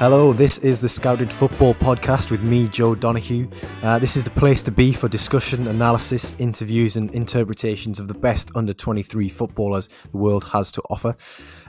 Hello, this is the Scouted Football Podcast with me, Joe Donahue. Uh, this is the place to be for discussion, analysis, interviews, and interpretations of the best under 23 footballers the world has to offer.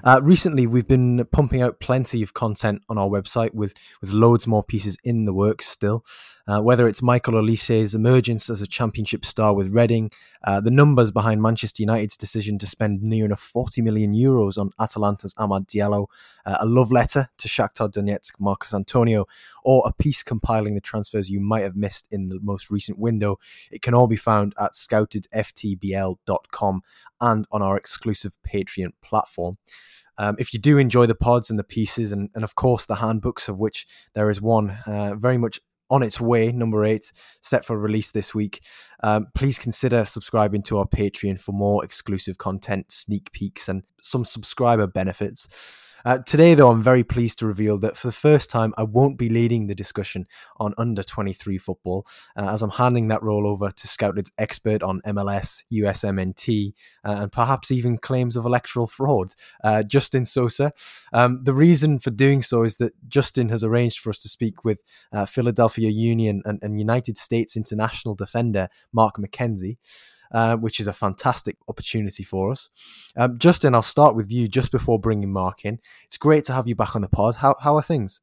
Uh, recently, we've been pumping out plenty of content on our website with, with loads more pieces in the works still. Uh, whether it's Michael Olise's emergence as a championship star with Reading, uh, the numbers behind Manchester United's decision to spend near enough 40 million euros on Atalanta's Amad Diallo, uh, a love letter to Shakhtar Donetsk Marcos Antônio, or a piece compiling the transfers you might have missed in the most recent window, it can all be found at scoutedftbl.com and on our exclusive Patreon platform. Um, if you do enjoy the pods and the pieces, and, and of course the handbooks, of which there is one uh, very much on its way, number eight, set for release this week. Um, please consider subscribing to our Patreon for more exclusive content, sneak peeks, and some subscriber benefits. Uh, today, though, I'm very pleased to reveal that for the first time, I won't be leading the discussion on under 23 football, uh, as I'm handing that role over to Scouted's expert on MLS, USMNT, uh, and perhaps even claims of electoral fraud, uh, Justin Sousa. Um, the reason for doing so is that Justin has arranged for us to speak with uh, Philadelphia Union and, and United States international defender Mark McKenzie uh, which is a fantastic opportunity for us. Um, Justin, I'll start with you just before bringing Mark in. It's great to have you back on the pod. How, how are things?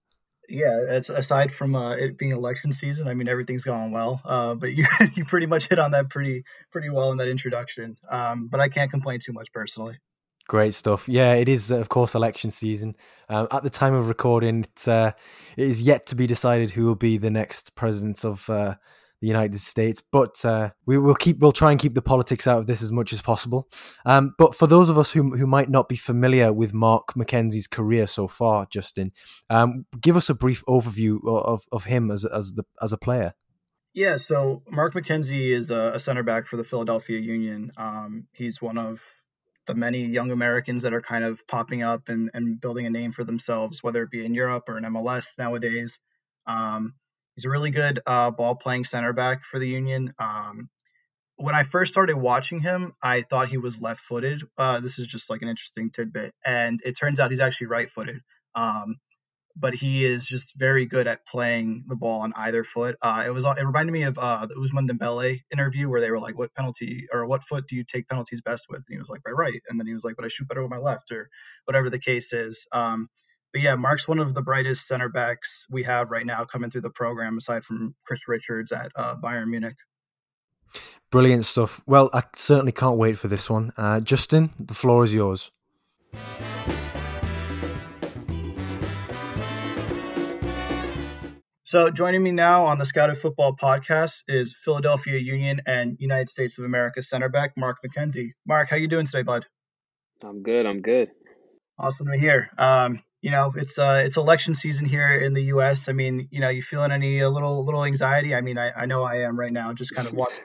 Yeah, it's aside from uh, it being election season, I mean everything's going well. Uh, but you you pretty much hit on that pretty pretty well in that introduction. Um, but I can't complain too much personally. Great stuff. Yeah, it is, of course, election season. Um, at the time of recording, it's, uh, it is yet to be decided who will be the next president of uh, the United States. But uh, we will keep we'll try and keep the politics out of this as much as possible. Um, but for those of us who who might not be familiar with Mark McKenzie's career so far, Justin, um, give us a brief overview of, of him as as the as a player. Yeah, so Mark McKenzie is a, a center back for the Philadelphia Union. Um, he's one of the many young Americans that are kind of popping up and, and building a name for themselves, whether it be in Europe or in MLS nowadays. Um, He's a really good uh, ball playing center back for the Union. Um, when I first started watching him, I thought he was left footed. Uh, this is just like an interesting tidbit. And it turns out he's actually right footed. Um, but he is just very good at playing the ball on either foot. Uh, it was it reminded me of uh, the Ousmane Dembele interview where they were like, "What penalty or what foot do you take penalties best with?" And he was like, "By right," and then he was like, "But I shoot better with my left," or whatever the case is. Um, but yeah, Mark's one of the brightest center backs we have right now coming through the program, aside from Chris Richards at uh, Bayern Munich. Brilliant stuff. Well, I certainly can't wait for this one. Uh, Justin, the floor is yours. So, joining me now on the Scouted Football podcast is Philadelphia Union and United States of America center back Mark McKenzie. Mark, how you doing today, bud? I'm good. I'm good. Awesome to hear. Um, you know, it's uh, it's election season here in the U.S. I mean, you know, you feeling any a little little anxiety? I mean, I, I know I am right now, just kind of watching.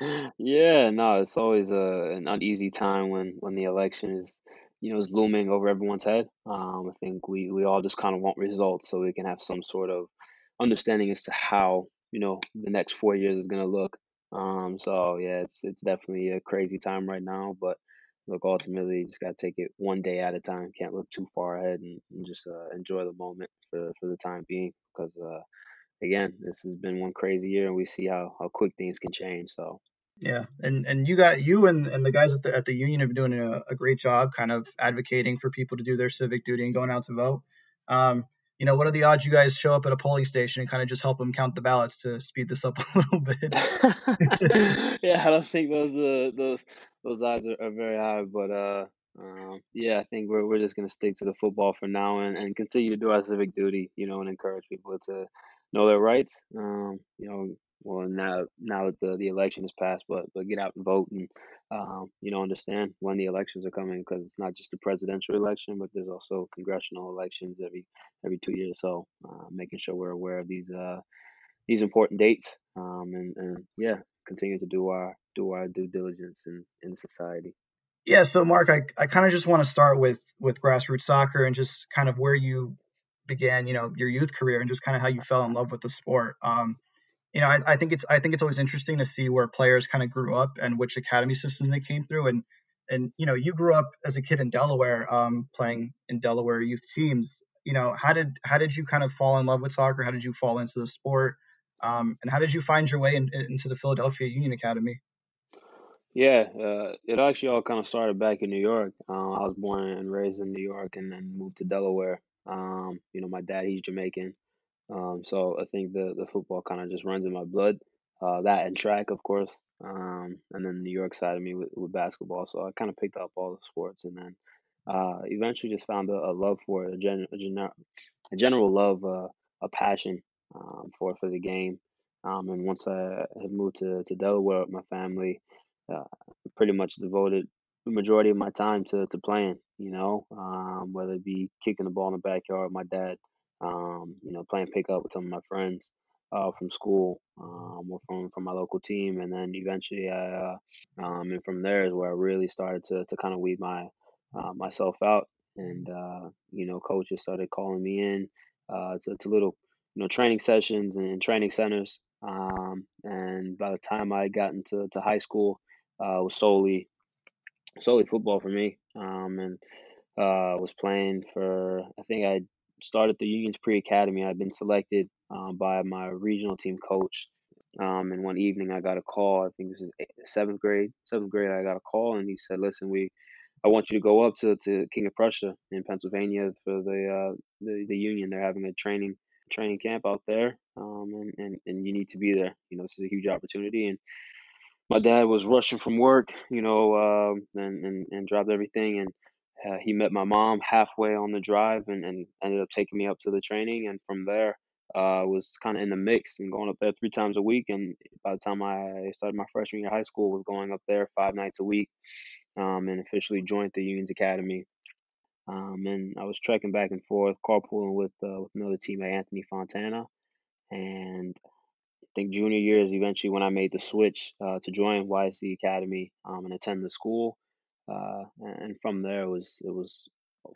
yeah, no, it's always a, uh, an uneasy time when when the election is you know is looming over everyone's head. Um, I think we we all just kind of want results so we can have some sort of understanding as to how you know the next four years is going to look. Um, so yeah, it's it's definitely a crazy time right now, but look, ultimately, you just got to take it one day at a time. Can't look too far ahead and, and just uh, enjoy the moment for, for the time being. Because, uh, again, this has been one crazy year, and we see how, how quick things can change. So, yeah, and and you got you and, and the guys at the at the union have been doing a, a great job, kind of advocating for people to do their civic duty and going out to vote. Um, you know, what are the odds you guys show up at a polling station and kind of just help them count the ballots to speed this up a little bit? yeah, I don't think those uh, those those odds are, are very high, but uh, um, yeah, I think we're we're just gonna stick to the football for now and, and continue to do our civic duty, you know, and encourage people to know their rights. Um, you know, well now now that the, the election is passed, but but get out and vote and um, you know understand when the elections are coming because it's not just the presidential election, but there's also congressional elections every every two years. So uh, making sure we're aware of these uh, these important dates um, and and yeah, continue to do our do our due diligence in in society. Yeah, so Mark, I, I kind of just want to start with with grassroots soccer and just kind of where you began, you know, your youth career and just kind of how you fell in love with the sport. Um, you know, I, I, think it's I think it's always interesting to see where players kind of grew up and which academy systems they came through. And and you know, you grew up as a kid in Delaware, um, playing in Delaware youth teams. you know, how did how did you kind of fall in love with soccer? How did you fall into the sport? Um, and how did you find your way in, into the Philadelphia Union Academy? Yeah, uh, it actually all kind of started back in New York. Uh, I was born and raised in New York, and then moved to Delaware. Um, you know, my dad he's Jamaican, um, so I think the the football kind of just runs in my blood. Uh, that and track, of course, um, and then the New York side of me with, with basketball. So I kind of picked up all the sports, and then uh, eventually just found a, a love for it, a, gen, a, gener- a general love, uh, a passion um, for for the game. Um, and once I had moved to, to Delaware with my family, uh, pretty much devoted the majority of my time to, to playing, you know, um, whether it be kicking the ball in the backyard my dad, um, you know, playing pickup with some of my friends uh, from school um, or from, from my local team. And then eventually, I, uh, um, and from there is where I really started to, to kind of weed my uh, myself out. And, uh, you know, coaches started calling me in uh, to, to little, you know, training sessions and training centers. Um, and by the time I got into to high school, uh, was solely solely football for me. Um, and uh, was playing for I think I started the Unions Pre Academy. I'd been selected um, by my regional team coach. Um, and one evening I got a call. I think this is seventh grade. Seventh grade, I got a call, and he said, "Listen, we, I want you to go up to, to King of Prussia in Pennsylvania for the uh, the the Union. They're having a training training camp out there, um, and, and and you need to be there. You know, this is a huge opportunity, and my dad was rushing from work, you know, uh, and, and, and dropped everything. And uh, he met my mom halfway on the drive and, and ended up taking me up to the training. And from there, uh, was kind of in the mix and going up there three times a week. And by the time I started my freshman year of high school, was going up there five nights a week um, and officially joined the Unions Academy. Um, and I was trekking back and forth, carpooling with uh, with another teammate, Anthony Fontana. And I think junior year is eventually when I made the switch uh, to join YSC Academy um, and attend the school. Uh, and from there, it was it was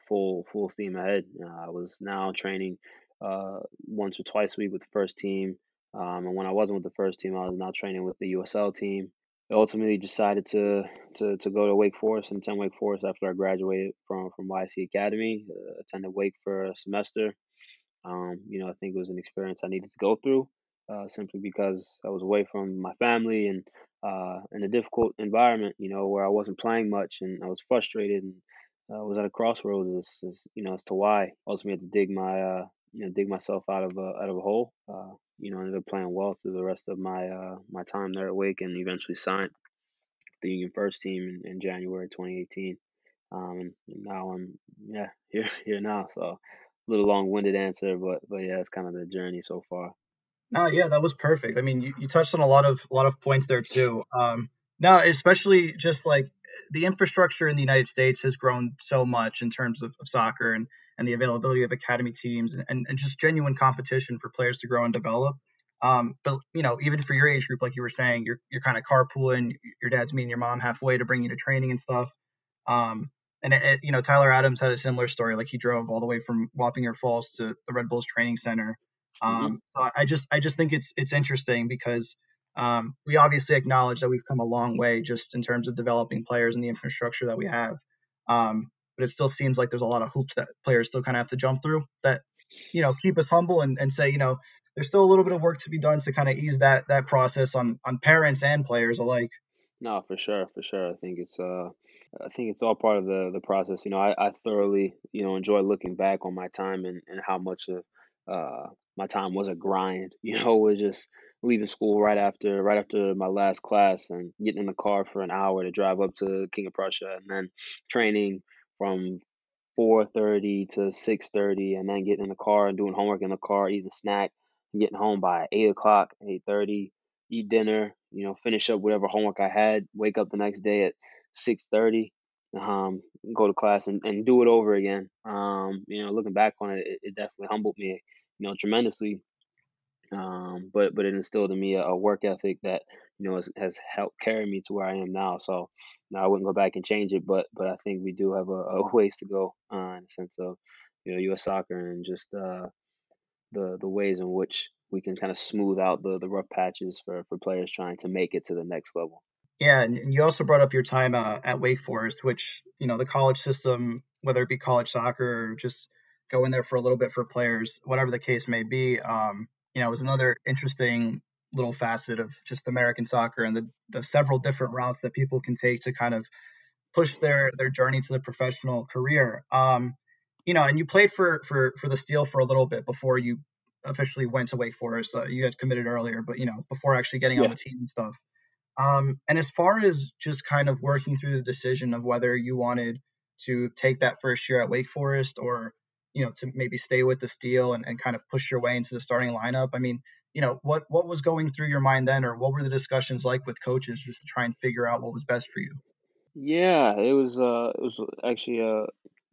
full full steam ahead. Uh, I was now training uh, once or twice a week with the first team, um, and when I wasn't with the first team, I was now training with the USL team. I ultimately decided to, to to go to Wake Forest and attend Wake Forest after I graduated from from YSC Academy. Uh, attended Wake for a semester. Um, you know, I think it was an experience I needed to go through uh, simply because I was away from my family and uh, in a difficult environment, you know, where I wasn't playing much and I was frustrated and uh, was at a crossroads as, as you know as to why. Ultimately, had to dig my uh, you know dig myself out of a out of a hole. Uh, you know, ended up playing well through the rest of my uh, my time there at Wake and eventually signed the Union First team in, in January 2018. Um, and, now I'm yeah here here now. So a little long winded answer, but but yeah, it's kind of the journey so far. No, yeah, that was perfect. I mean, you, you touched on a lot of a lot of points there too. Um, now, especially just like the infrastructure in the United States has grown so much in terms of, of soccer and, and the availability of academy teams and, and, and just genuine competition for players to grow and develop. Um, but you know, even for your age group, like you were saying, you're you're kind of carpooling. Your dad's meeting your mom halfway to bring you to training and stuff. Um, and it, it, you know, Tyler Adams had a similar story. Like he drove all the way from Wappinger Falls to the Red Bulls training center Mm-hmm. Um, so I just I just think it's it's interesting because um, we obviously acknowledge that we've come a long way just in terms of developing players and the infrastructure that we have. Um, but it still seems like there's a lot of hoops that players still kind of have to jump through that you know keep us humble and, and say you know there's still a little bit of work to be done to kind of ease that that process on on parents and players alike. No, for sure, for sure. I think it's uh I think it's all part of the the process. You know, I, I thoroughly, you know, enjoy looking back on my time and, and how much of uh my time was a grind. You know, it was just leaving school right after right after my last class and getting in the car for an hour to drive up to King of Prussia and then training from four thirty to six thirty and then getting in the car and doing homework in the car, eating a snack, and getting home by eight o'clock, eight thirty, eat dinner, you know, finish up whatever homework I had, wake up the next day at six thirty, um, go to class and, and do it over again. Um, you know, looking back on it, it, it definitely humbled me you know, tremendously. Um, but but it instilled in me a, a work ethic that you know has, has, helped carry me to where I am now. So now I wouldn't go back and change it, but but I think we do have a, a ways to go uh, in the sense of you know U.S. soccer and just uh, the the ways in which we can kind of smooth out the the rough patches for for players trying to make it to the next level. Yeah, and you also brought up your time uh, at Wake Forest, which you know the college system, whether it be college soccer or just go in there for a little bit for players, whatever the case may be. Um, you know, it was another interesting little facet of just American soccer and the, the several different routes that people can take to kind of push their their journey to the professional career. Um, you know, and you played for for for the Steel for a little bit before you officially went to Wake Forest. Uh, you had committed earlier, but you know, before actually getting yeah. on the team and stuff. Um, and as far as just kind of working through the decision of whether you wanted to take that first year at Wake Forest or you know to maybe stay with the Steel and, and kind of push your way into the starting lineup. I mean, you know, what what was going through your mind then, or what were the discussions like with coaches just to try and figure out what was best for you? Yeah, it was uh it was actually a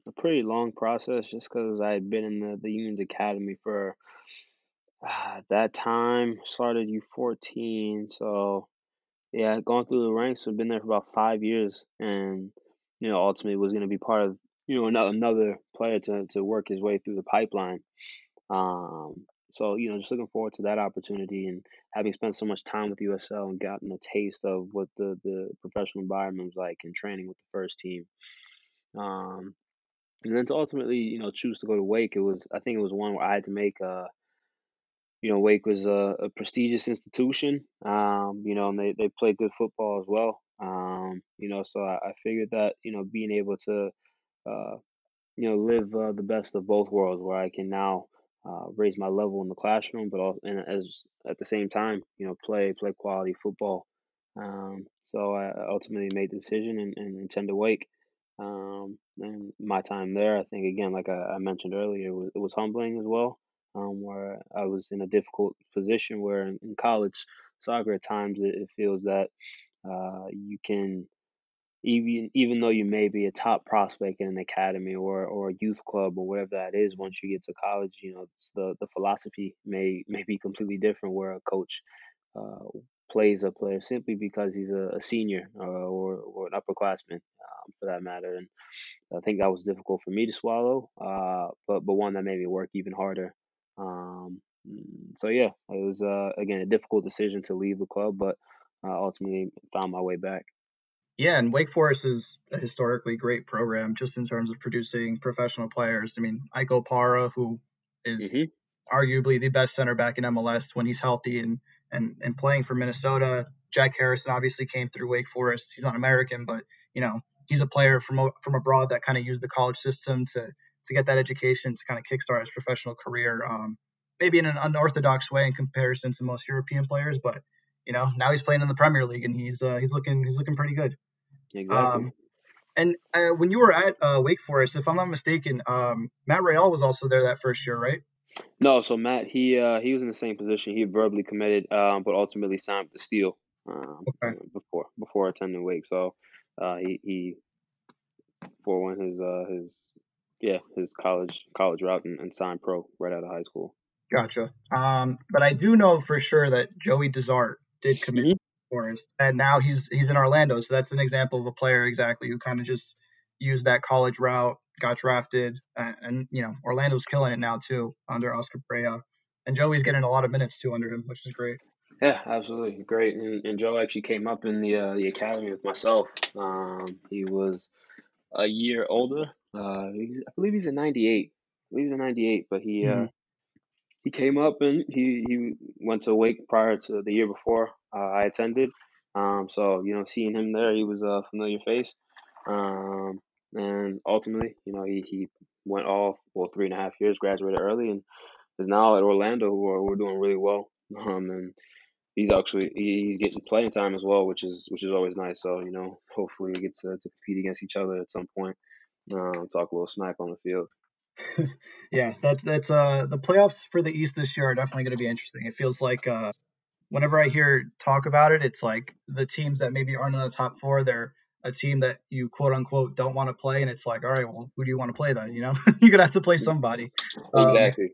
a pretty long process just because I had been in the, the Unions Academy for uh, that time started U fourteen, so yeah, going through the ranks. I've been there for about five years, and you know, ultimately was going to be part of you know another another player to to work his way through the pipeline. Um, so you know, just looking forward to that opportunity and having spent so much time with USL and gotten a taste of what the the professional environment was like and training with the first team. Um, and then to ultimately, you know, choose to go to Wake, it was I think it was one where I had to make a you know, Wake was a, a prestigious institution, um, you know, and they, they play good football as well. Um, you know, so I, I figured that, you know, being able to, uh, you know, live uh, the best of both worlds where I can now uh, raise my level in the classroom, but also, and as at the same time, you know, play, play quality football. Um, so I ultimately made the decision and, and intend to Wake. Um, and my time there, I think, again, like I, I mentioned earlier, it was, it was humbling as well um, where I was in a difficult position where in, in college soccer at times it, it feels that uh, you can even even though you may be a top prospect in an academy or, or a youth club or whatever that is once you get to college you know the the philosophy may may be completely different where a coach uh, plays a player simply because he's a, a senior uh, or or an upperclassman um, for that matter and I think that was difficult for me to swallow uh, but but one that made me work even harder um, so yeah, it was uh, again a difficult decision to leave the club, but uh, ultimately found my way back. Yeah, and Wake Forest is a historically great program just in terms of producing professional players. I mean, Ike Opara, who is mm-hmm. arguably the best center back in MLS when he's healthy and, and and playing for Minnesota. Jack Harrison obviously came through Wake Forest. He's not American, but you know he's a player from from abroad that kind of used the college system to to get that education to kind of kickstart his professional career. Um, maybe in an unorthodox way in comparison to most European players, but you know now he's playing in the Premier League and he's uh, he's looking he's looking pretty good. Exactly. Um, and uh, when you were at uh, Wake Forest, if I'm not mistaken, um, Matt Real was also there that first year, right? No, so Matt he uh, he was in the same position. He verbally committed, um, but ultimately signed with the Steel um, okay. before before attending Wake. So uh, he he for when his uh, his yeah, his college college route and, and signed pro right out of high school. Gotcha. Um, but I do know for sure that Joey DeZart did commit mm-hmm. Forest, and now he's he's in Orlando. So that's an example of a player exactly who kind of just used that college route, got drafted, and, and, you know Orlando's killing it now too under Oscar Pareja, and Joey's getting a lot of minutes too under him, which is great. Yeah, absolutely great. And, and Joe actually came up in the uh, the academy with myself. Um, he was a year older. Uh, I believe he's a '98. I believe he's a '98, but he uh, mm-hmm. uh, he came up and he he went to Wake prior to the year before uh, I attended. Um, so you know, seeing him there, he was a familiar face. Um, and ultimately, you know, he he went all well three and a half years, graduated early, and is now at Orlando, who are we're doing really well. Um, and he's actually he's getting playing time as well, which is which is always nice. So you know, hopefully we get to, to compete against each other at some point. Uh, talk a little smack on the field. yeah, that's that's uh the playoffs for the East this year are definitely going to be interesting. It feels like uh whenever I hear talk about it, it's like the teams that maybe aren't in the top four, they're a team that you quote unquote don't want to play, and it's like, all right, well, who do you want to play then? You know, you're gonna have to play somebody. Exactly. Um,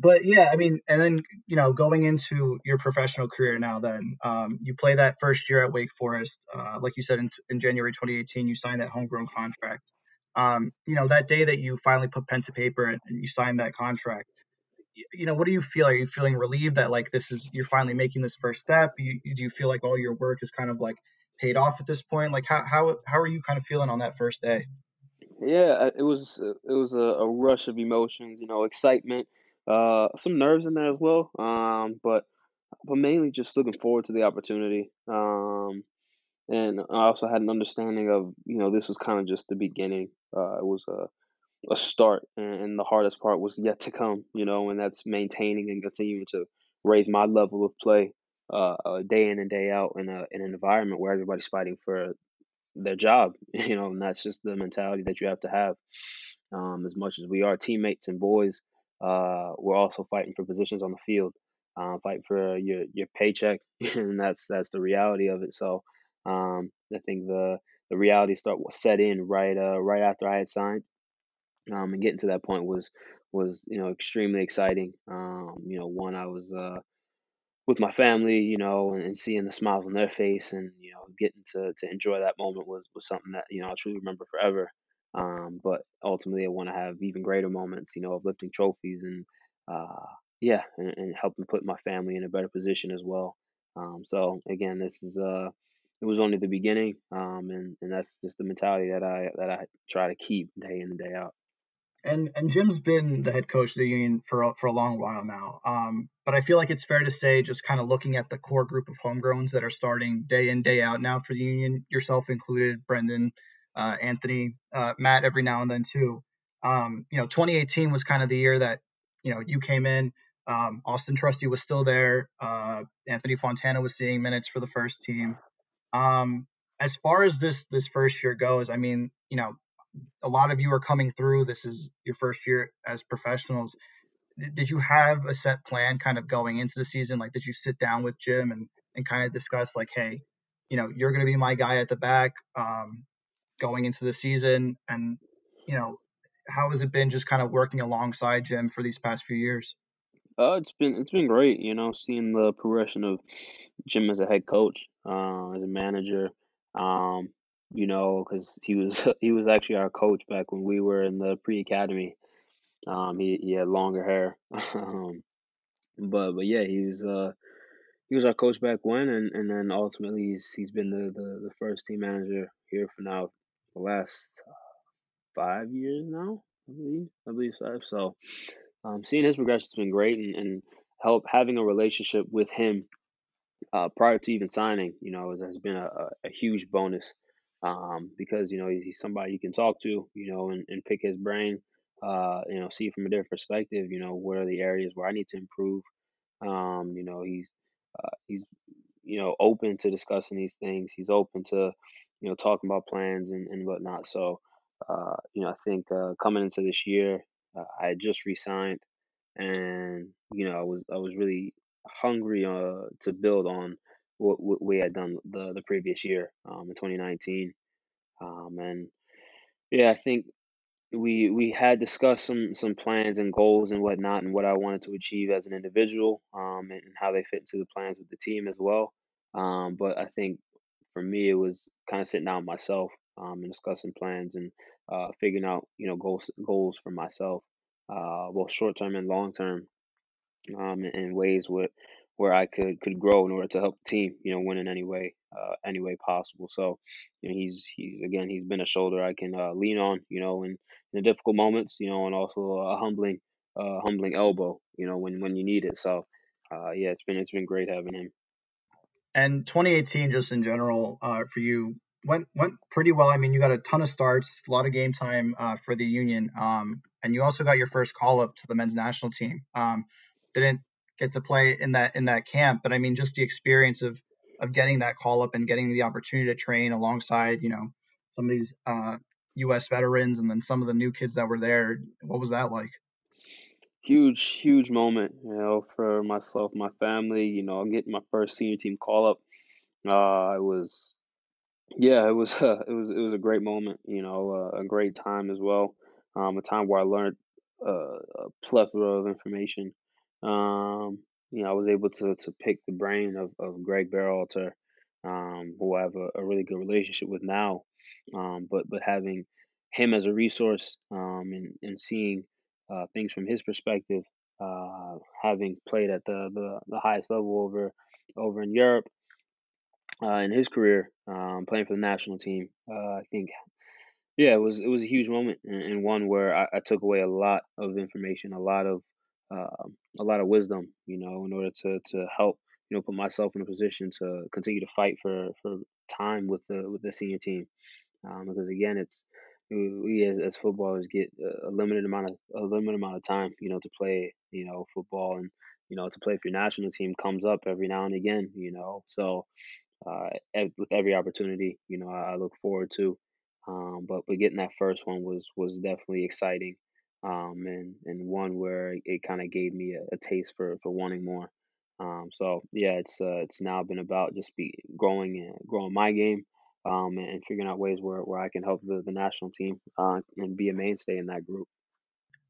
but yeah, I mean, and then you know, going into your professional career now, then um, you play that first year at Wake Forest, uh, like you said in, in, January 2018, you signed that homegrown contract. Um, you know, that day that you finally put pen to paper and, and you signed that contract, you, know, what do you feel? Are you feeling relieved that like this is you're finally making this first step? You, do you feel like all your work is kind of like paid off at this point? Like how how how are you kind of feeling on that first day? Yeah, it was it was a, a rush of emotions, you know, excitement, uh, some nerves in there as well. Um, but but mainly just looking forward to the opportunity. Um, and I also had an understanding of, you know, this was kind of just the beginning. Uh, it was a a start, and, the hardest part was yet to come. You know, and that's maintaining and continuing to raise my level of play, uh, uh, day in and day out in a in an environment where everybody's fighting for their job. You know, and that's just the mentality that you have to have. Um, as much as we are teammates and boys, uh, we're also fighting for positions on the field, uh, fighting for your your paycheck, and that's that's the reality of it. So um, I think the the reality start set in right uh, right after I had signed, um, and getting to that point was was you know extremely exciting. Um, you know, one I was uh, with my family, you know, and, and seeing the smiles on their face and, you know, getting to, to enjoy that moment was, was something that, you know, I'll truly remember forever. Um, but ultimately I want to have even greater moments, you know, of lifting trophies and, uh, yeah, and, and helping put my family in a better position as well. Um, so again, this is, uh, it was only the beginning. Um, and, and that's just the mentality that I, that I try to keep day in and day out. And and Jim's been the head coach of the union for a, for a long while now. Um, but I feel like it's fair to say, just kind of looking at the core group of homegrowns that are starting day in day out now for the union, yourself included, Brenden, uh, Anthony, uh, Matt, every now and then too. Um, you know, 2018 was kind of the year that you know you came in. Um, Auston Trusty was still there. Uh, Anthony Fontana was seeing minutes for the first team. Um, as far as this this first year goes, I mean, you know, a lot of you are coming through. This is your first year as professionals. Did you have a set plan kind of going into the season? Like, did you sit down with Jim and, and kind of discuss, like, hey, you know, you're going to be my guy at the back um, going into the season? And, you know, how has it been just kind of working alongside Jim for these past few years? Uh, it's been it's been great, you know, seeing the progression of Jim as a head coach, uh, as a manager. Um, you know, because he was he was actually our coach back when we were in the pre academy. Um, he he had longer hair, um, but but yeah, he was uh he was our coach back when, and, and then ultimately he's he's been the, the the first team manager here for now the last five years now, I believe I believe five. So um, seeing his progression has been great, and, and help having a relationship with him uh, prior to even signing, you know, has, been a, a huge bonus um, because you know he's somebody you can talk to, you know, and, and pick his brain, uh, you know, see from a different perspective, you know, what are the areas where I need to improve. Um, you know, he's uh, he's you know open to discussing these things. He's open to you know talking about plans and, and whatnot. So uh, you know, I think uh, coming into this year, uh, I just resigned, and you know, I was I was really hungry uh, to build on what, we had done the the previous year um, in 2019. Um, and yeah, I think we we had discussed some some plans and goals and whatnot and what I wanted to achieve as an individual um, and how they fit into the plans with the team as well. Um, but I think for me it was kind of sitting down with myself um, and discussing plans and uh, figuring out you know goals goals for myself, uh, both short term and long term um, in ways where where I could could grow in order to help the team, you know, win in any way, uh, any way possible. So, you know, he's he's again he's been a shoulder I can uh, lean on, you know, in, in the difficult moments, you know, and also a humbling uh, humbling elbow, you know, when when you need it. So, uh, yeah, it's been it's been great having him. And 2018, just in general, uh, for you, went went pretty well. I mean, you got a ton of starts, a lot of game time uh, for the Union, um, and you also got your first call up to the men's national team. Um, didn't get to play in that in that camp, but I mean, just the experience of of getting that call up and getting the opportunity to train alongside, you know, some of these uh, U.S. veterans and then some of the new kids that were there. What was that like? Huge, huge moment, you know, for myself, my family. You know, getting my first senior team call up. Uh, it was Yeah, it was uh, it was it was a great moment, you know, uh, a great time as well. Um, a time where I learned uh, a plethora of information. Um, you know, I was able to to pick the brain of, of Greg Berhalter, um, who I have a, a really good relationship with now. Um, but but having him as a resource um, and and seeing uh, things from his perspective, uh, having played at the, the the highest level over over in Europe uh, in his career, um, playing for the national team. Uh, I think Yeah, it was it was a huge moment and, and one where I, I took away a lot of information, a lot of uh, a lot of wisdom, you know, in order to to help you know put myself in a position to continue to fight for for time with the with the senior team. Um, because again, it's we as, as footballers get a limited amount of a limited amount of time, you know, to play, you know, football and you know to play for your national team comes up every now and again, you know. So uh, with every opportunity, you know, I, I look forward to. Um, but but getting that first one was was definitely exciting, um, and and one where it kind of gave me a, a taste for for wanting more. Um, so yeah, it's uh, it's now been about just be growing and growing my game, um, and figuring out ways where, where I can help the, the national team uh, and be a mainstay in that group.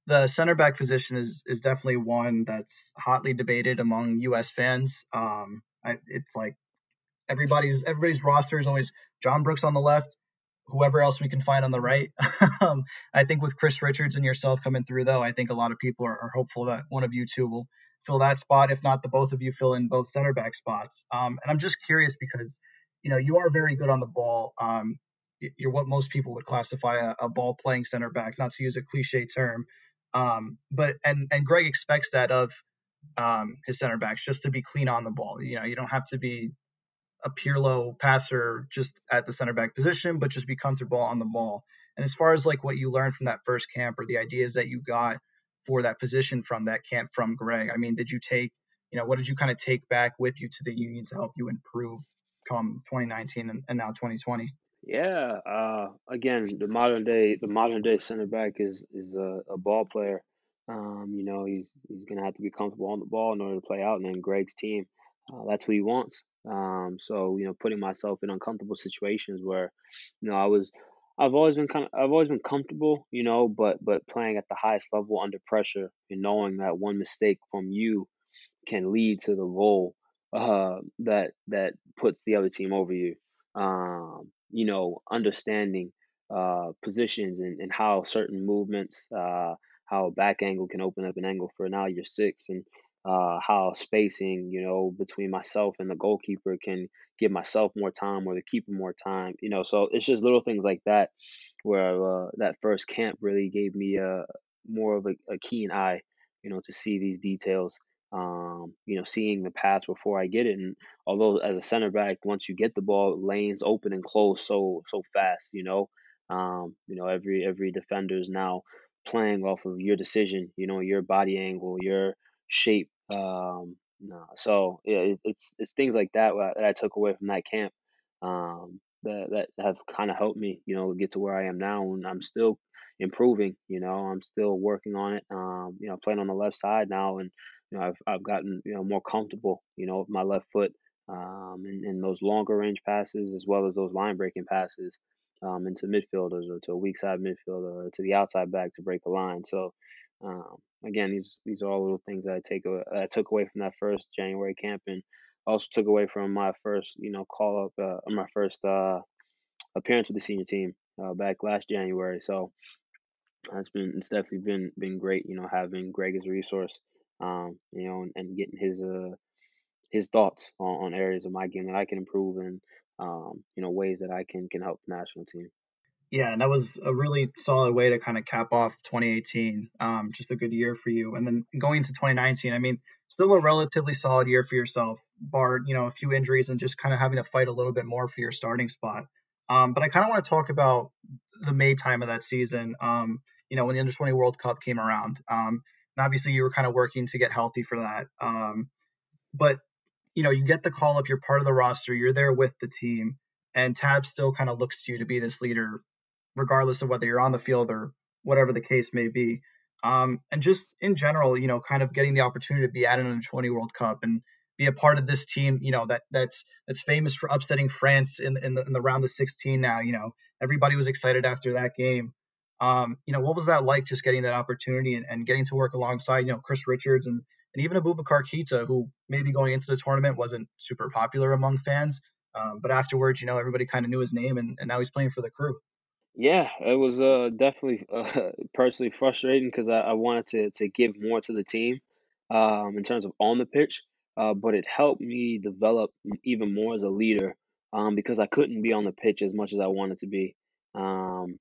The center back position is is definitely one that's hotly debated among U.S. fans. Um, I, it's like everybody's everybody's roster is always John Brooks on the left, whoever else we can find on the right. um, I think with Chris Richards and yourself coming through, though, I think a lot of people are, are, hopeful that one of you two will fill that spot. If not, the both of you fill in both center back spots. Um, and I'm just curious because you know you are very good on the ball. Um, you're what most people would classify a, a ball playing center back, not to use a cliche term. Um, but and and Greg expects that of um, his center backs just to be clean on the ball. You know, you don't have to be a Pirlo passer just at the center back position, but just be comfortable on the ball. And as far as like what you learned from that first camp or the ideas that you got for that position from that camp from Greg, I mean, did you take, you know, what did you kind of take back with you to the union to help you improve come 2019 and, and now 2020? Yeah, uh, again, the modern day the modern day center back is is a, a ball player. Um, you know, he's he's gonna have to be comfortable on the ball in order to play out. And then Greg's team, uh, that's what he wants. Um, so you know, putting myself in uncomfortable situations where, you know, I was, I've always been kind of, I've always been comfortable, you know, but but playing at the highest level under pressure and knowing that one mistake from you can lead to the goal uh, that that puts the other team over you. Um, you know, understanding uh, positions and, and how certain movements, uh, how a back angle can open up an angle for now you're six, and uh, how spacing, you know, between myself and the goalkeeper can give myself more time or the keeper more time. You know, so it's just little things like that where uh, that first camp really gave me a more of a, a keen eye, you know, to see these details um, you know, seeing the pass before I get it. And although as a center back, once you get the ball, lanes open and close so so fast. You know, um, you know every every defender is now playing off of your decision. You know, your body angle, your shape. Um, no, so yeah, it, it's it's things like that that I took away from that camp. Um, that that have kind of helped me, you know, get to where I am now, and I'm still improving. You know, I'm still working on it. Um, you know, playing on the left side now, and you know, I've I've gotten you know more comfortable, you know, with my left foot um, in, in those longer range passes as well as those line breaking passes um, into midfielders or to a weak side midfielder or to the outside back to break the line. So um, again, these these are all little things that I take away, I took away from that first January camp and also took away from my first you know call up uh, my first uh, appearance with the senior team uh, back last January. So it's been it's definitely been been great, you know, having Greg as a resource um, you know, and, and getting his uh his thoughts on, on areas of my game that I can improve and um, you know, ways that I can can help the national team. Yeah, and that was a really solid way to kind of cap off 2018. Um, just a good year for you. And then going into 2019, I mean, still a relatively solid year for yourself, barred, you know, a few injuries and just kind of having to fight a little bit more for your starting spot. Um, but I kind of want to talk about the May time of that season. Um, you know, when the Under 20 World Cup came around. Um, and obviously you were kind of working to get healthy for that. Um, but you know, you get the call up, you're part of the roster, you're there with the team, and Tab still kind of looks to you to be this leader, regardless of whether you're on the field or whatever the case may be. Um, and just in general, you know, kind of getting the opportunity to be at an under 20 World Cup and be a part of this team, you know, that that's that's famous for upsetting France in in the, in the round of 16. Now, you know, everybody was excited after that game. Um, you know, what was that like just getting that opportunity and, and getting to work alongside, you know, Chris Richards and, and even Aboubacar Keita, who maybe going into the tournament wasn't super popular among fans. Um, but afterwards, you know, everybody kind of knew his name and, and now he's playing for the crew. Yeah, it was uh, definitely uh, personally frustrating because I, I wanted to, to give more to the team um, in terms of on the pitch, uh, but it helped me develop even more as a leader um, because I couldn't be on the pitch as much as I wanted to be. Um,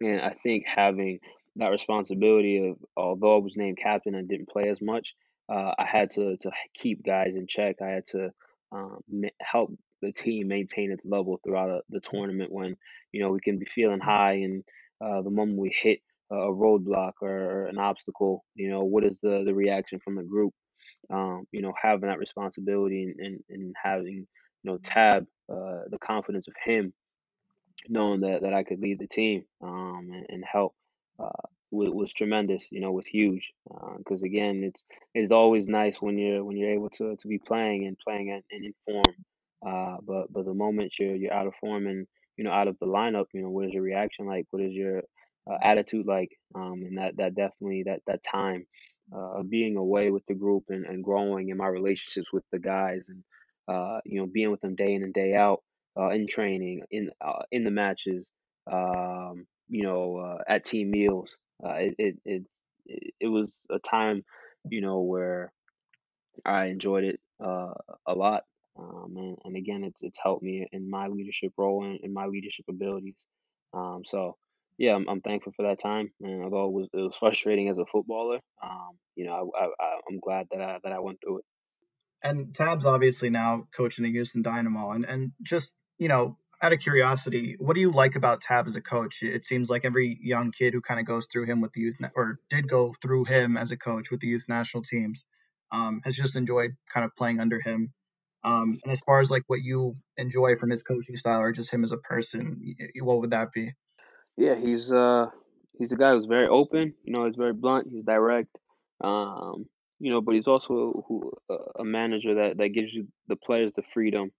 and I think having that responsibility of although I was named captain and didn't play as much, uh, I had to to keep guys in check. I had to um, help the team maintain its level throughout a, the tournament when you know we can be feeling high and uh, the moment we hit a roadblock or an obstacle, you know, what is the the reaction from the group? Um, you know, having that responsibility and, and, and having you know Tab, uh, the confidence of him knowing that, that I could lead the team um, and, and help uh, was, was tremendous. You know, was huge because uh, again, it's it's always nice when you're when you're able to, to be playing and playing and, and in form. Uh, but but the moment you're you're out of form and you know out of the lineup, you know, what is your reaction like? What is your uh, attitude like? Um, and that that definitely that that time uh, being away with the group and, and growing in my relationships with the guys and uh, you know being with them day in and day out uh, in training, in uh, in the matches, um, you know, uh, at team meals. Uh, it, it it it was a time, you know, where I enjoyed it uh, a lot. Um, and, and again, it's it's helped me in my leadership role and in my leadership abilities. Um, so yeah, I'm, I'm thankful for that time. And although it was it was frustrating as a footballer, um, you know, I, I I'm glad that I that I went through it. And Tab's obviously now coaching the Houston Dynamo, and and just you know, out of curiosity, what do you like about Tab as a coach? It seems like every young kid who kind of goes through him with the youth, or did go through him as a coach with the youth national teams, um, has just enjoyed kind of playing under him. Um, and as far as like what you enjoy from his coaching style or just him as a person, what would that be? Yeah, he's uh he's a guy who's very open. You know, he's very blunt. He's direct. Um, you know, but he's also who, a manager that that gives you the players the freedom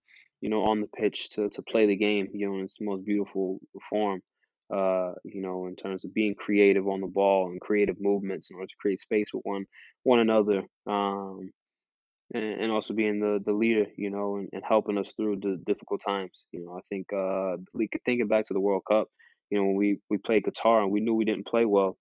you know, on the pitch to, to play the game, you know, in its most beautiful form. Uh, you know, in terms of being creative on the ball and creative movements in order to create space with one one another. Um, and, and also being the the leader, you know, and, and helping us through the difficult times. You know, I think uh, thinking back to the World Cup, you know, when we we played Qatar and we knew we didn't play well.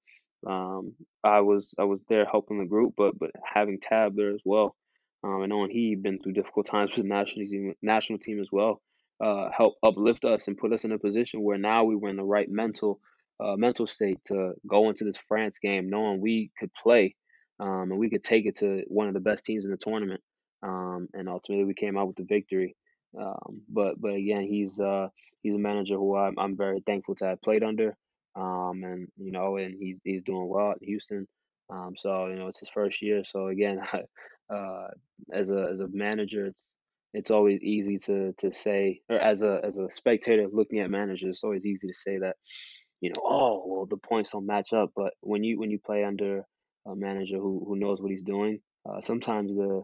Um, I was I was there helping the group, but but having Tab there as well, um, and knowing he'd been through difficult times with the national team, national team as well, uh, help uplift us and put us in a position where now we were in the right mental uh, mental state to go into this France game, knowing we could play um, and we could take it to one of the best teams in the tournament. Um, and ultimately, we came out with the victory. Um, but but again, he's uh, he's a manager who I'm, I'm very thankful to have played under. Um, and you know, and he's he's doing well at Houston. Um, so you know, it's his first year. So again, uh, as a as a manager, it's it's always easy to to say, or as a as a spectator looking at managers, it's always easy to say that, you know, oh well, the points don't match up. But when you when you play under a manager who who knows what he's doing, uh, sometimes the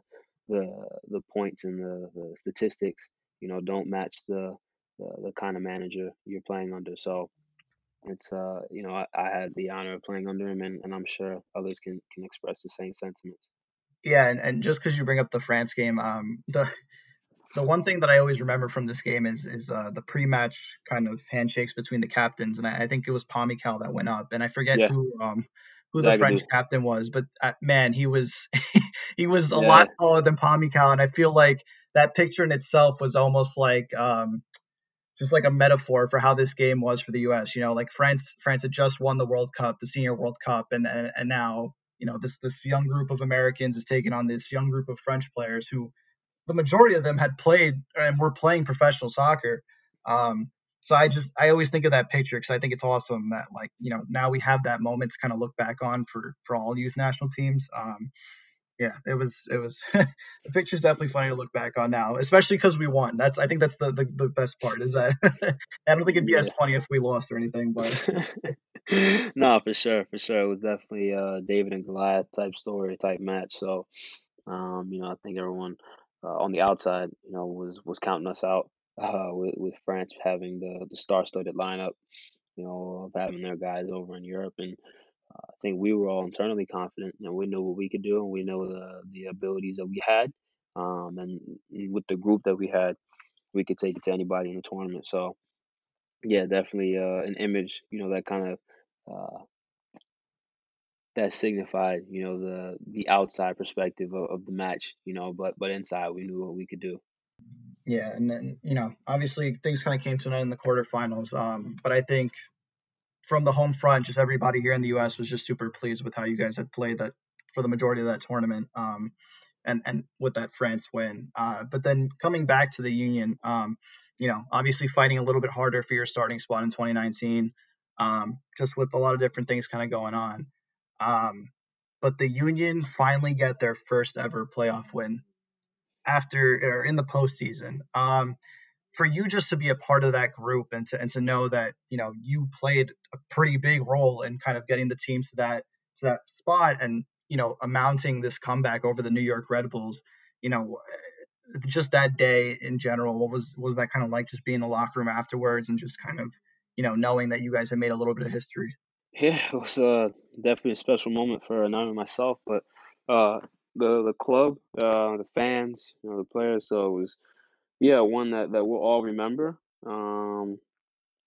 the the points and the, the statistics, you know, don't match the, the the kind of manager you're playing under. So it's uh you know I, I had the honor of playing under him, and, and I'm sure others can can express the same sentiments. Yeah, and, and just because you bring up the France game, um, the the one thing that I always remember from this game is is uh, the pre-match kind of handshakes between the captains, and I, I think it was Pomykal that went up, and I forget yeah. who um who the French captain was, but uh, man, he was he was a yeah. lot taller than Pomykal, and I feel like that picture in itself was almost like um just like a metaphor for how this game was for the U.S. You know, like France France had just won the World Cup, the Senior World Cup, and and, and now you know this this young group of Americans is taking on this young group of French players who the majority of them had played and were playing professional soccer. Um, so I just I always think of that picture because I think it's awesome that like you know now we have that moment to kind of look back on for for all youth national teams. Um, yeah, it was it was the picture's definitely funny to look back on now, especially because we won. That's I think that's the, the, the best part is that I don't think it'd be yeah. as funny if we lost or anything, but no, for sure, for sure, it was definitely a David and Goliath type story type match. So, um, you know, I think everyone uh, on the outside, you know, was was counting us out uh, with with France having the the star-studded lineup, you know, of having their guys over in Europe and I think we were all internally confident and we knew what we could do and we know the the abilities that we had. Um, and with the group that we had, we could take it to anybody in the tournament. So, yeah, definitely uh, an image, you know, that kind of uh, that signified, you know, the the outside perspective of, of the match, you know, but but inside we knew what we could do. Yeah, and then you know, obviously things kind of came to an end in the quarterfinals. Um, but I think from the home front, just everybody here in the U.S. was just super pleased with how you guys had played that for the majority of that tournament, um, and and with that France win. Uh, but then coming back to the Union, um, you know, obviously fighting a little bit harder for your starting spot in 2019, um, just with a lot of different things kind of going on. Um, but the Union finally get their first ever playoff win after or in the postseason. Um, for you just to be a part of that group and to and to know that you know you played a pretty big role in kind of getting the team to that to that spot and you know amounting this comeback over the New York Red Bulls, you know just that day in general, what was was that kind of like just being in the locker room afterwards and just kind of you know knowing that you guys had made a little bit of history? Yeah, it was uh, definitely a special moment for not only myself, but uh, the the club, uh, the fans, you know, the players. So it was, yeah, one that that we'll all remember. Um,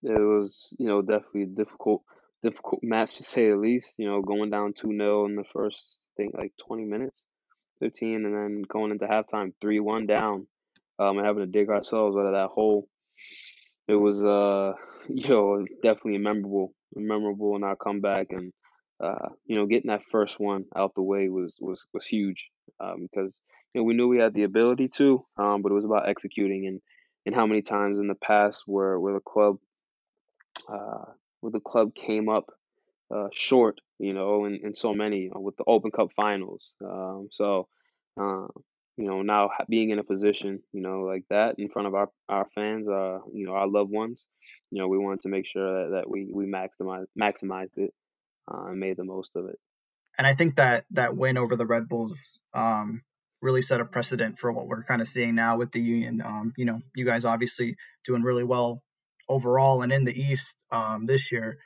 it was, you know, definitely difficult difficult match to say the least. You know, going down two 0 in the first, I think, like twenty minutes, fifteen, and then going into halftime three one down, um, and having to dig ourselves out of that hole. It was, uh, you know, definitely memorable, memorable in our comeback, and uh, you know, getting that first one out the way was was was huge um, because you know we knew we had the ability to, um, but it was about executing and and how many times in the past where where the club uh, where the club came up uh, short, you know, and, and so many uh, with the Open Cup finals. Um, so, uh, you know, now being in a position, you know, like that in front of our, our fans, uh, you know, our loved ones, you know, we wanted to make sure that, that we, we maximize, maximized it uh, and made the most of it. And I think that that win over the Red Bulls um, really set a precedent for what we're kind of seeing now with the Union. Um, you know, you guys obviously doing really well overall and in the East um, this year.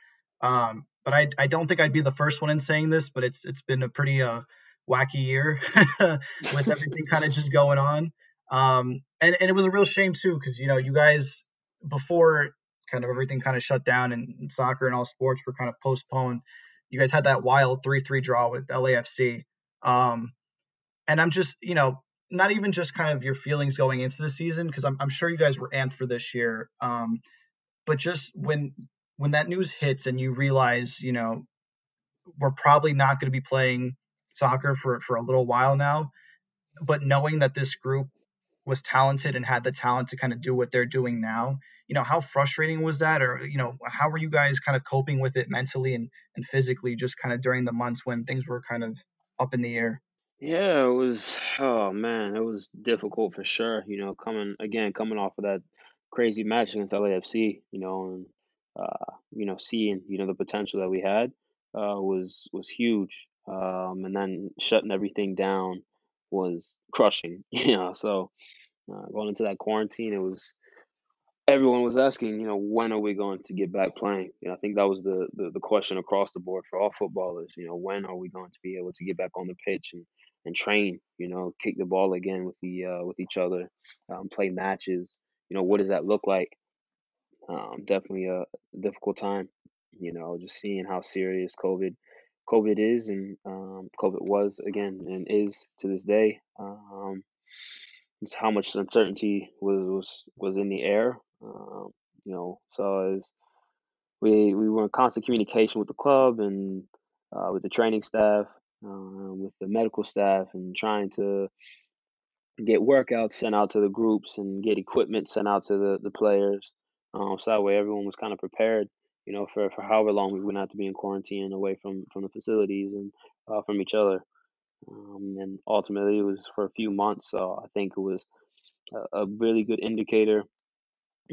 Um, but I, I don't think I'd be the first one in saying this, but it's it's been a pretty uh, wacky year with everything kind of just going on. Um, and, and it was a real shame too, because you know you guys before kind of everything kind of shut down and soccer and all sports were kind of postponed. You guys had that wild three three draw with LAFC. Um, and I'm just you know not even just kind of your feelings going into the season because I'm, I'm sure you guys were amped for this year. Um, but just when when that news hits and you realize, you know, we're probably not going to be playing soccer for for a little while now, but knowing that this group was talented and had the talent to kind of do what they're doing now, you know, how frustrating was that or you know, how were you guys kind of coping with it mentally and and physically just kind of during the months when things were kind of up in the air? Yeah, it was. Oh man, it was difficult for sure. You know, coming again, coming off of that crazy match against LAFC, you know, and uh, you know, seeing you know the potential that we had uh, was was huge, um, and then shutting everything down was crushing. You know, so uh, going into that quarantine, it was everyone was asking, you know, when are we going to get back playing? You know, I think that was the, the the question across the board for all footballers. You know, when are we going to be able to get back on the pitch and and train? You know, kick the ball again with the uh, with each other, um, play matches you know, what does that look like? Um, definitely a difficult time, you know, just seeing how serious COVID COVID is and um, COVID was again and is to this day. Um, just how much uncertainty was was was in the air. Um, you know, so as we we were in constant communication with the club and uh, with the training staff, uh, with the medical staff, and trying to get workouts sent out to the groups and get equipment sent out to the, the players. Um, so that way everyone was kind of prepared, you know, for, for however long we would have to be in quarantine away from, from the facilities and uh, from each other. Um, and ultimately it was for a few months. So I think it was a, a really good indicator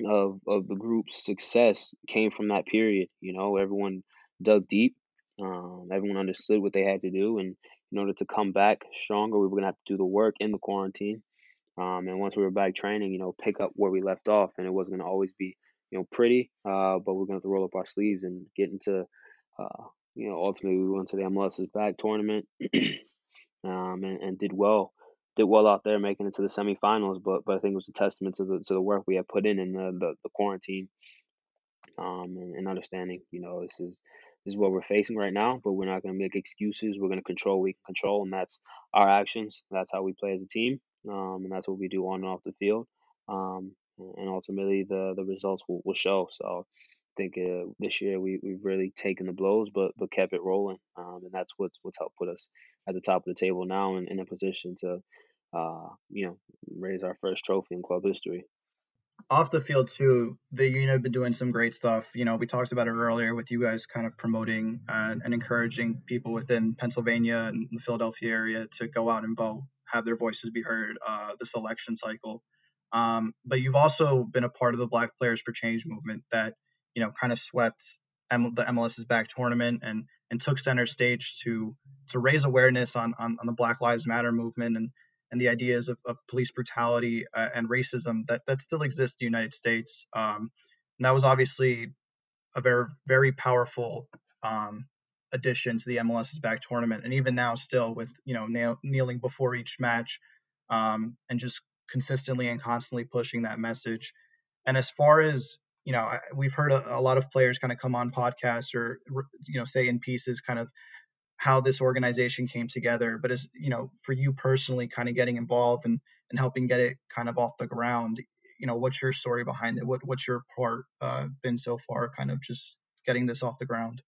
of, of the group's success came from that period. You know, everyone dug deep. Um, everyone understood what they had to do, and in order to come back stronger, we were gonna have to do the work in the quarantine. Um, and once we were back training, you know, pick up where we left off, and it wasn't gonna always be, you know, pretty. Uh, but we're gonna have to roll up our sleeves and get into, uh, you know, ultimately we went to the MLS is Back tournament, um, and, and did well, did well out there, making it to the semifinals. But but I think it was a testament to the to the work we had put in in the the, the quarantine, um, and, and understanding, you know, this is this is what we're facing right now, but we're not going to make excuses. We're going to control what we can control, and that's our actions. That's how we play as a team, um, and that's what we do on and off the field. Um, and ultimately, the the results will, will show. So I think uh, this year we we've really taken the blows, but but kept it rolling, um, and that's what's what's helped put us at the top of the table now and in a position to, uh, you know, raise our first trophy in club history off the field too, the union have been doing some great stuff. You know, we talked about it earlier with you guys kind of promoting and, and encouraging people within Pennsylvania and the Philadelphia area to go out and vote, have their voices be heard uh, this election cycle. Um, but you've also been a part of the Black Players for Change movement that you know kind of swept M- the MLS is Back tournament and and took center stage to to raise awareness on, on on the Black Lives Matter movement and and the ideas of, of police brutality uh, and racism that, that still exists in the United States. Um, and that was obviously a very, very powerful um, addition to the MLS is Back tournament. And even now, still with, you know, kneeling before each match um, and just consistently and constantly pushing that message. And as far as, you know, we've heard a, a lot of players kind of come on podcasts or, you know, say in pieces kind of how this organization came together. But as you know for you personally kind of getting involved and and helping get it kind of off the ground you know what's your story behind it? What what's your part uh, been so far kind of just getting this off the ground?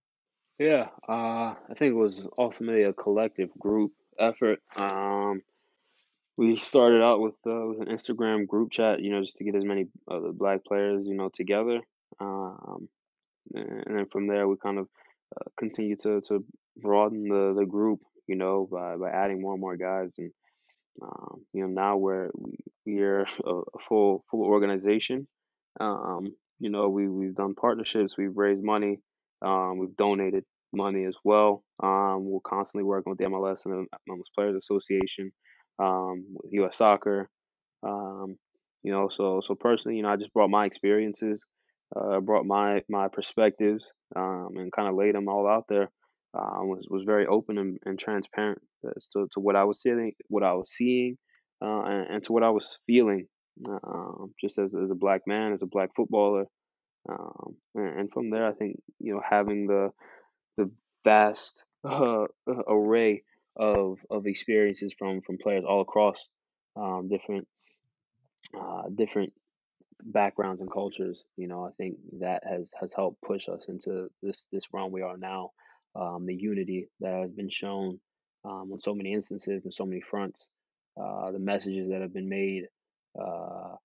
Yeah uh, i think it was ultimately a collective group effort. Um, we started out with uh, with an instagram group chat you know just to get as many of the black players you know together um, and then from there we kind of uh, continue to to broaden the, the group, you know, by, by adding more and more guys. And, um, you know, now we're, we, we're a, a full, full organization. Um, you know, we, we've done partnerships, we've raised money, um, we've donated money as well. Um, we're constantly working with the MLS and the MLS Players Association, um, with U.S. Soccer. Um, you know, so so personally, you know, I just brought my experiences, uh, brought my my perspectives, um, and kind of laid them all out there uh, was was very open and, and transparent as to, to what I was seeing, what I was seeing, uh, and, and, to what I was feeling, uh, just as as a black man, as a black footballer, um, and, and, from there, I think you know having the the vast uh, array of of experiences from from players all across um, different uh, different backgrounds and cultures. You know, I think that has has helped push us into this this realm we are now um, the unity that has been shown um, on so many instances and so many fronts, uh, the messages that have been made. Uh,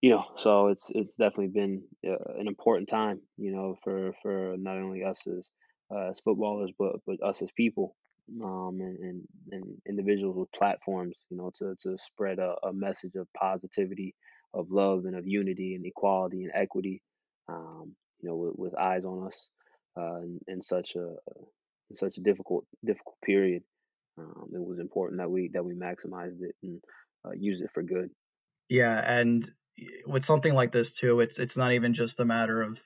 you know, so it's it's definitely been uh, an important time, you know, for for not only us as uh, as footballers, but but us as people, um, and, and, and individuals with platforms, you know, to to spread a, a message of positivity, of love, and of unity and equality and equity, um, you know, with, with eyes on us uh, in, in such a in such a difficult difficult period. Um, it was important that we that we maximized it and uh, used it for good. Yeah, and with something like this too, it's it's not even just a matter of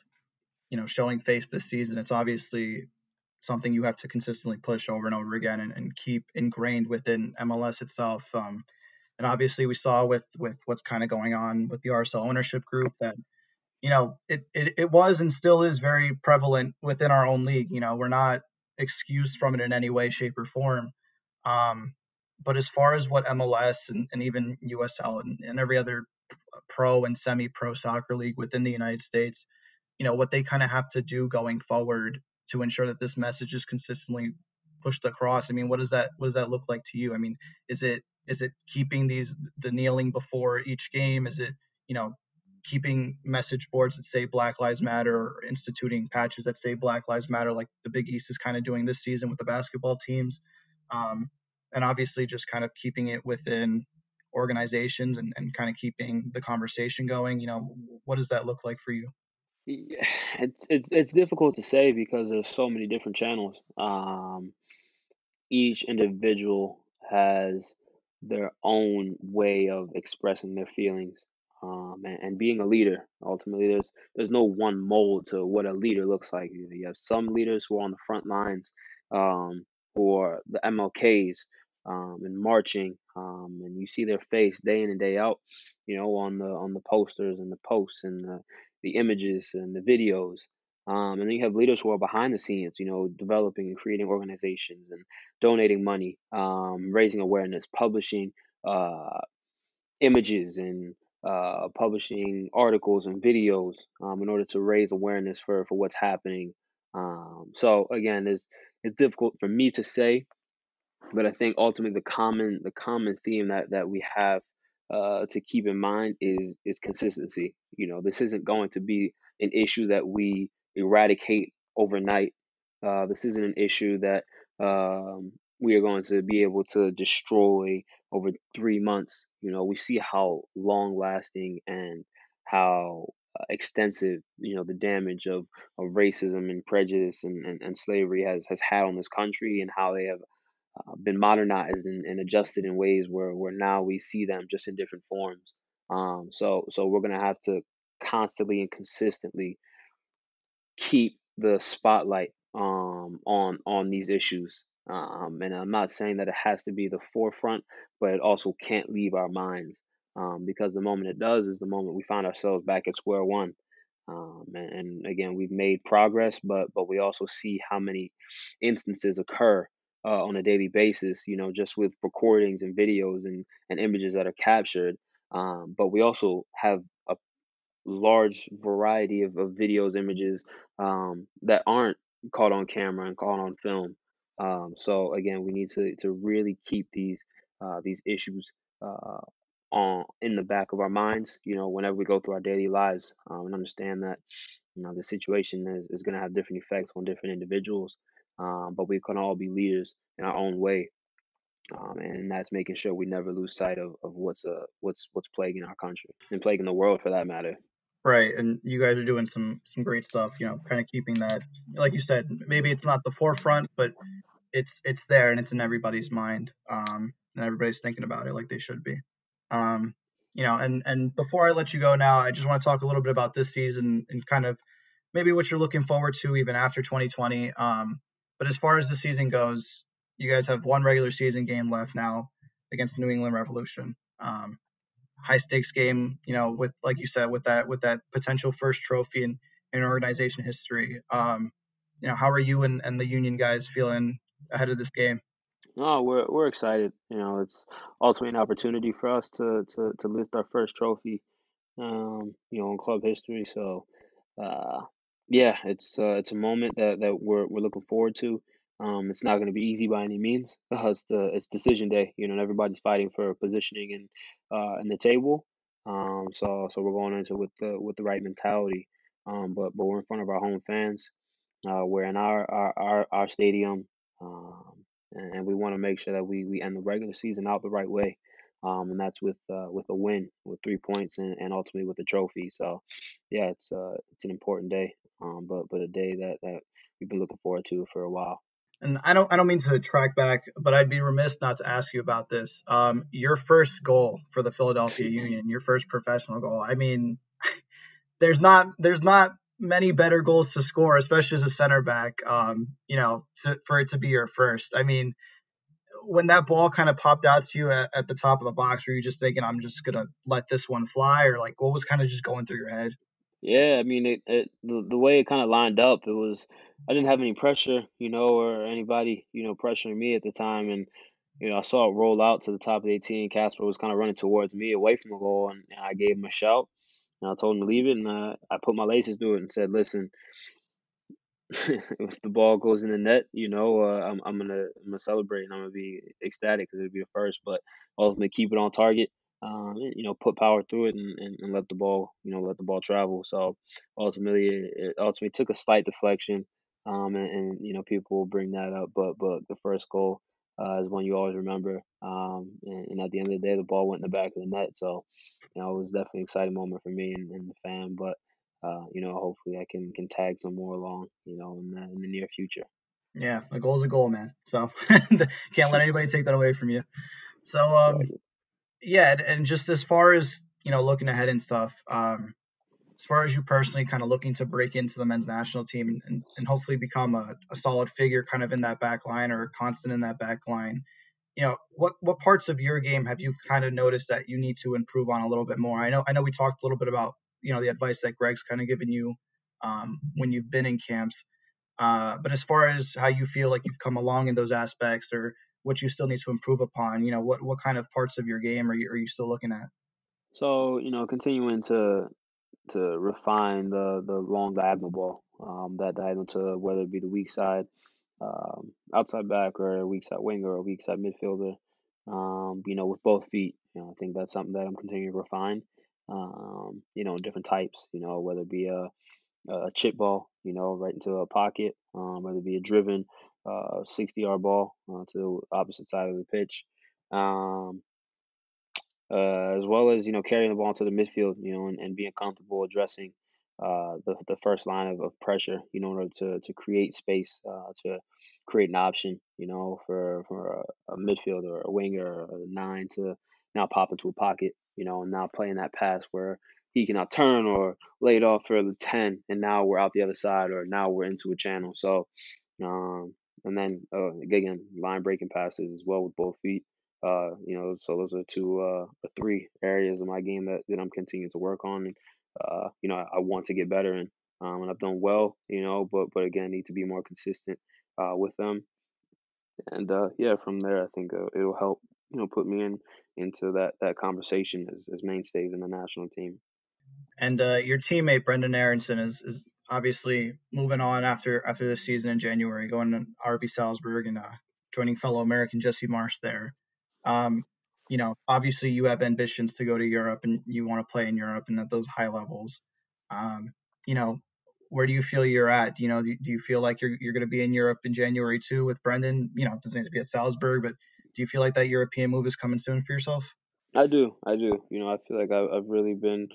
you know showing face this season. It's obviously something you have to consistently push over and over again and, and keep ingrained within MLS itself. Um, and obviously, we saw with with what's kind of going on with the RSL ownership group that you know, it, it, it was and still is very prevalent within our own league. You know, we're not excused from it in any way, shape, or form. Um, but as far as what MLS and, and even USL and, and every other pro and semi pro soccer league within the United States, you know, what they kind of have to do going forward to ensure that this message is consistently pushed across. I mean, what does that what does that look like to you? I mean, is it is it keeping these the kneeling before each game? Is it you know keeping message boards that say Black Lives Matter or instituting patches that say Black Lives Matter, like the Big East is kind of doing this season with the basketball teams. Um, and obviously just kind of keeping it within organizations and, and kind of keeping the conversation going. You know, what does that look like for you? It's it's it's difficult to say because there's so many different channels. Um, each individual has their own way of expressing their feelings um, and, and being a leader. Ultimately, there's there's no one mold to what a leader looks like. You, have some leaders who are on the front lines, um, the MLKs um, and marching, um, and you see their face day in and day out. You know, on the on the posters and the posts and the, the images and the videos. Um, and then you have leaders who are behind the scenes, you know, developing and creating organizations and donating money, um, raising awareness, publishing uh, images and uh, publishing articles and videos um, in order to raise awareness for, for what's happening. Um, so again, it's it's difficult for me to say, but I think ultimately the common the common theme that that we have uh, to keep in mind is is consistency. You know, this isn't going to be an issue that we eradicate overnight. Uh, this isn't an issue that um, we are going to be able to destroy over three months. You know, we see how long lasting and how uh, extensive, you know, the damage of, of racism and prejudice and, and, and slavery has, has had on this country and how they have uh, been modernized and, and adjusted in ways where, where now we see them just in different forms. Um, so so we're gonna have to constantly and consistently keep the spotlight um, on on these issues. Um, and I'm not saying that it has to be the forefront, but it also can't leave our minds um, because the moment it does is the moment we find ourselves back at square one. Um, and, and again, we've made progress, but but we also see how many instances occur uh, on a daily basis. You know, just with recordings and videos and and images that are captured. Um, but we also have a large variety of, of videos, images um, that aren't caught on camera and caught on film. Um, so again, we need to to really keep these uh, these issues uh, on in the back of our minds. You know, whenever we go through our daily lives, um, and understand that you know the situation is, is going to have different effects on different individuals, um, but we can all be leaders in our own way. Um, and that's making sure we never lose sight of, of what's uh what's what's plaguing our country and plaguing the world for that matter. Right, and you guys are doing some some great stuff. You know, kind of keeping that, like you said, maybe it's not the forefront, but it's it's there and it's in everybody's mind, um, and everybody's thinking about it like they should be. Um, you know, and and before I let you go now, I just want to talk a little bit about this season and kind of maybe what you're looking forward to even after 2020. Um, but as far as the season goes, you guys have one regular season game left now against New England Revolution. Um, high stakes game, you know, with like you said, with that with that potential first trophy in, in organization history. Um, you know, how are you and, and the Union guys feeling ahead of this game? No, we're we're excited. You know, it's ultimately an opportunity for us to to to lift our first trophy, um, you know, in club history. So, uh, yeah, it's uh, it's a moment that that we're we're looking forward to. Um, it's not going to be easy by any means. Uh, it's the it's decision day, you know, and everybody's fighting for positioning and uh in the table. Um, so so we're going into with the with the right mentality. Um, but but we're in front of our home fans. Uh, we're in our our our, our stadium. Um, and, and we want to make sure that we we end the regular season out the right way. Um, and that's with uh, with a win, with three points, and, and ultimately with a trophy. So, yeah, it's uh, it's an important day, um, but but a day that that we've been looking forward to for a while and I don't I don't mean to track back, but I'd be remiss not to ask you about this. Um, your first goal for the Philadelphia Union, your first professional goal. I mean, there's not there's not many better goals to score, especially as a center back. Um, you know, to, for it to be your first. I mean, when that ball kind of popped out to you at, at the top of the box, were you just thinking, "I'm just gonna let this one fly," or like what was kind of just going through your head? Yeah, I mean it, it the, the way it kind of lined up, it was I didn't have any pressure, you know, or anybody, you know, pressuring me at the time and you know, I saw it roll out to the top of the 18. Kacper was kind of running towards me away from the goal and, and I gave him a shout and I told him to leave it and uh, I put my laces through it and said, "Listen, if the ball goes in the net, you know, uh, I'm I'm gonna I'm gonna celebrate and I'm gonna be ecstatic because it'll be a first, but ultimately keep it on target um, you know, put power through it and, and, and, let the ball, you know, let the ball travel. So ultimately, it, ultimately took a slight deflection, um, and, and, you know, people will bring that up, but but the first goal uh, is one you always remember. Um, and, and, at the end of the day, the ball went in the back of the net. So you know, it was definitely an exciting moment for me and, and the fan. But uh, you know, hopefully, I can can tag some more along, you know, in the, in the near future. Yeah, a goal is a goal, man. So can't let anybody take that away from you. So um, yeah, and just as far as you know, looking ahead and stuff. Um, as far as you personally kind of looking to break into the men's national team and, and hopefully become a, a solid figure kind of in that back line or constant in that back line, you know, what what parts of your game have you kind of noticed that you need to improve on a little bit more? I know I know we talked a little bit about, you know, the advice that Gregg's kind of given you um, when you've been in camps. Uh, but as far as how you feel like you've come along in those aspects or what you still need to improve upon? You know, what what kind of parts of your game are you are you still looking at? So you know, continuing to to refine the the long diagonal ball, um, that diagonal to whether it be the weak side, um, outside back, or weak side winger, or weak side midfielder. Um, you know, with both feet. You know, I think that's something that I'm continuing to refine. Um, you know, different types. You know, whether it be a a chip ball, you know, right into a pocket, um, whether it be a driven uh, 60 yard ball uh, to the opposite side of the pitch. Um, uh, as well as you know carrying the ball into the midfield, you know, and, and being comfortable addressing uh, the the first line of, of pressure, you know, in order to to create space, uh, to create an option, you know, for for a, a midfielder, or a winger, or a nine to now pop into a pocket, you know, and now playing that pass where he can now turn or lay it off for the ten, and now we're out the other side, or now we're into a channel. So, um, and then uh, again, line breaking passes as well with both feet. Uh, you know, so those are two, uh, or three areas of my game that, that I'm continuing to work on. And, uh, you know, I, I want to get better in. Um, and I've done well, you know, but, but again, need to be more consistent, uh, with them. And, uh, yeah, from there, I think uh, it'll help, you know, put me in, into that, that conversation as, as mainstays in the national team. And uh, your teammate Brenden Aaronson is, is obviously moving on after after this season in January, going to RB Salzburg and uh, joining fellow American Jesse Marsch there. Um, you know, obviously you have ambitions to go to Europe and you want to play in Europe and at those high levels. Um, you know, where do you feel you're at? You know, do, do you feel like you're you're going to be in Europe in January too with Brenden? You know, it doesn't need to be at Salzburg, but do you feel like that European move is coming soon for yourself? I do, I do. You know, I feel like I've, I've really been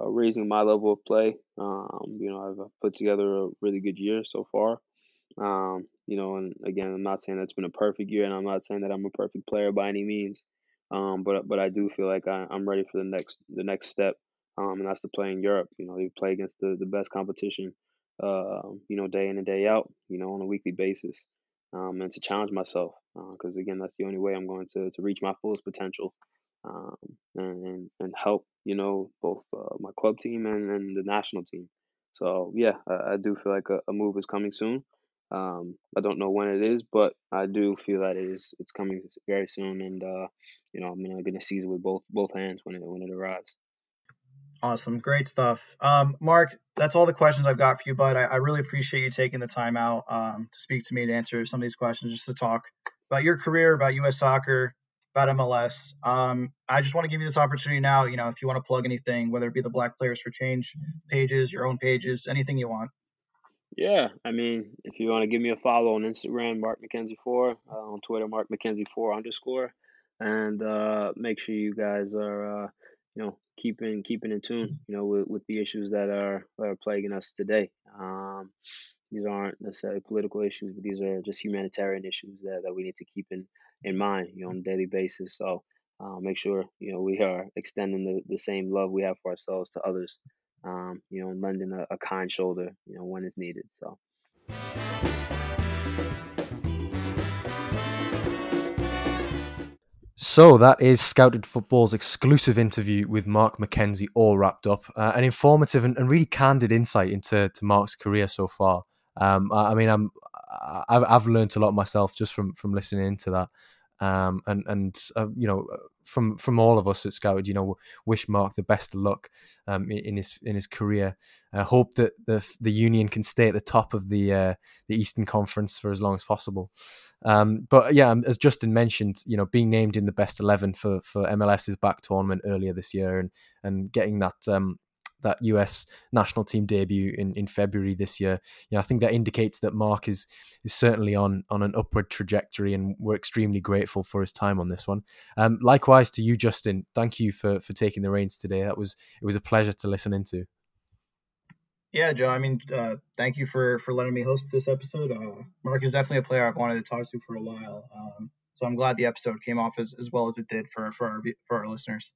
uh, raising my level of play. Um, you know, I've put together a really good year so far. Um, you know, and again, I'm not saying that's been a perfect year, and I'm not saying that I'm a perfect player by any means. Um, but but I do feel like I, I'm ready for the next the next step, um, and that's to play in Europe. You know, you play against the, the best competition, uh, you know, day in and day out, you know, on a weekly basis, um, and to challenge myself, because uh, again, that's the only way I'm going to to reach my fullest potential, um, and, and help you know both uh, my club team and, and the national team. So yeah, I, I do feel like a, a move is coming soon. Um, I don't know when it is, but I do feel that it is. It's coming very soon, and uh, you know, I'm gonna, gonna seize it with both both hands when it when it arrives. Awesome, great stuff. Um, Mark, that's all the questions I've got for you, bud. I, I really appreciate you taking the time out um, to speak to me to answer some of these questions, just to talk about your career, about U.S. soccer, about MLS. Um, I just want to give you this opportunity now. You know, if you want to plug anything, whether it be the Black Players for Change pages, your own pages, anything you want. Yeah, I mean, if you want to give me a follow on Instagram, Mark McKenzie four, uh, on Twitter, Mark McKenzie four underscore, and uh, make sure you guys are, uh, you know, keeping keeping in tune, you know, with, with the issues that are that are plaguing us today. Um, these aren't necessarily political issues, but these are just humanitarian issues that, that we need to keep in, in mind, you know, on a daily basis. So uh, make sure, you know, we are extending the, the same love we have for ourselves to others um, you know, lending a, a kind shoulder, you know, when it's needed. So. So that is Scouted Football's exclusive interview with Mark McKenzie, all wrapped up. Uh, an informative and, and, really candid insight into to Mark's career so far. Um, I, I, mean, I'm I've, I've learned a lot myself just from from listening to that. Um, and and uh, you know from from all of us at Scouted, you know, wish Mark the best of luck um, in his in his career. I hope that the the Union can stay at the top of the uh, the Eastern Conference for as long as possible. Um, but yeah, um, as Justin mentioned, you know, being named in the best eleven for for MLS is Back tournament earlier this year and and getting that um, that US national team debut in, in February this year. You know, I think that indicates that Mark is is certainly on on an upward trajectory, and we're extremely grateful for his time on this one. Um, likewise to you, Justin. Thank you for for taking the reins today. That was it was a pleasure to listen into. Yeah, Joe. I mean, uh, thank you for for letting me host this episode. Uh, Mark is definitely a player I've wanted to talk to for a while. Um, so I'm glad the episode came off as, as well as it did for for our for our listeners.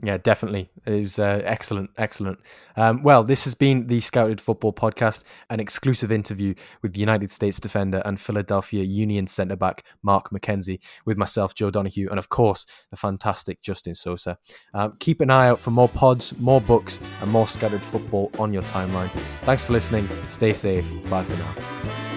Yeah, definitely. It was uh, excellent, excellent. Um, well, this has been the Scouted Football Podcast, an exclusive interview with United States defender and Philadelphia Union centre back Mark McKenzie, with myself, Joe Donahue, and of course, the fantastic Justin Sousa. Um, keep an eye out for more pods, more books, and more Scouted Football on your timeline. Thanks for listening. Stay safe. Bye for now.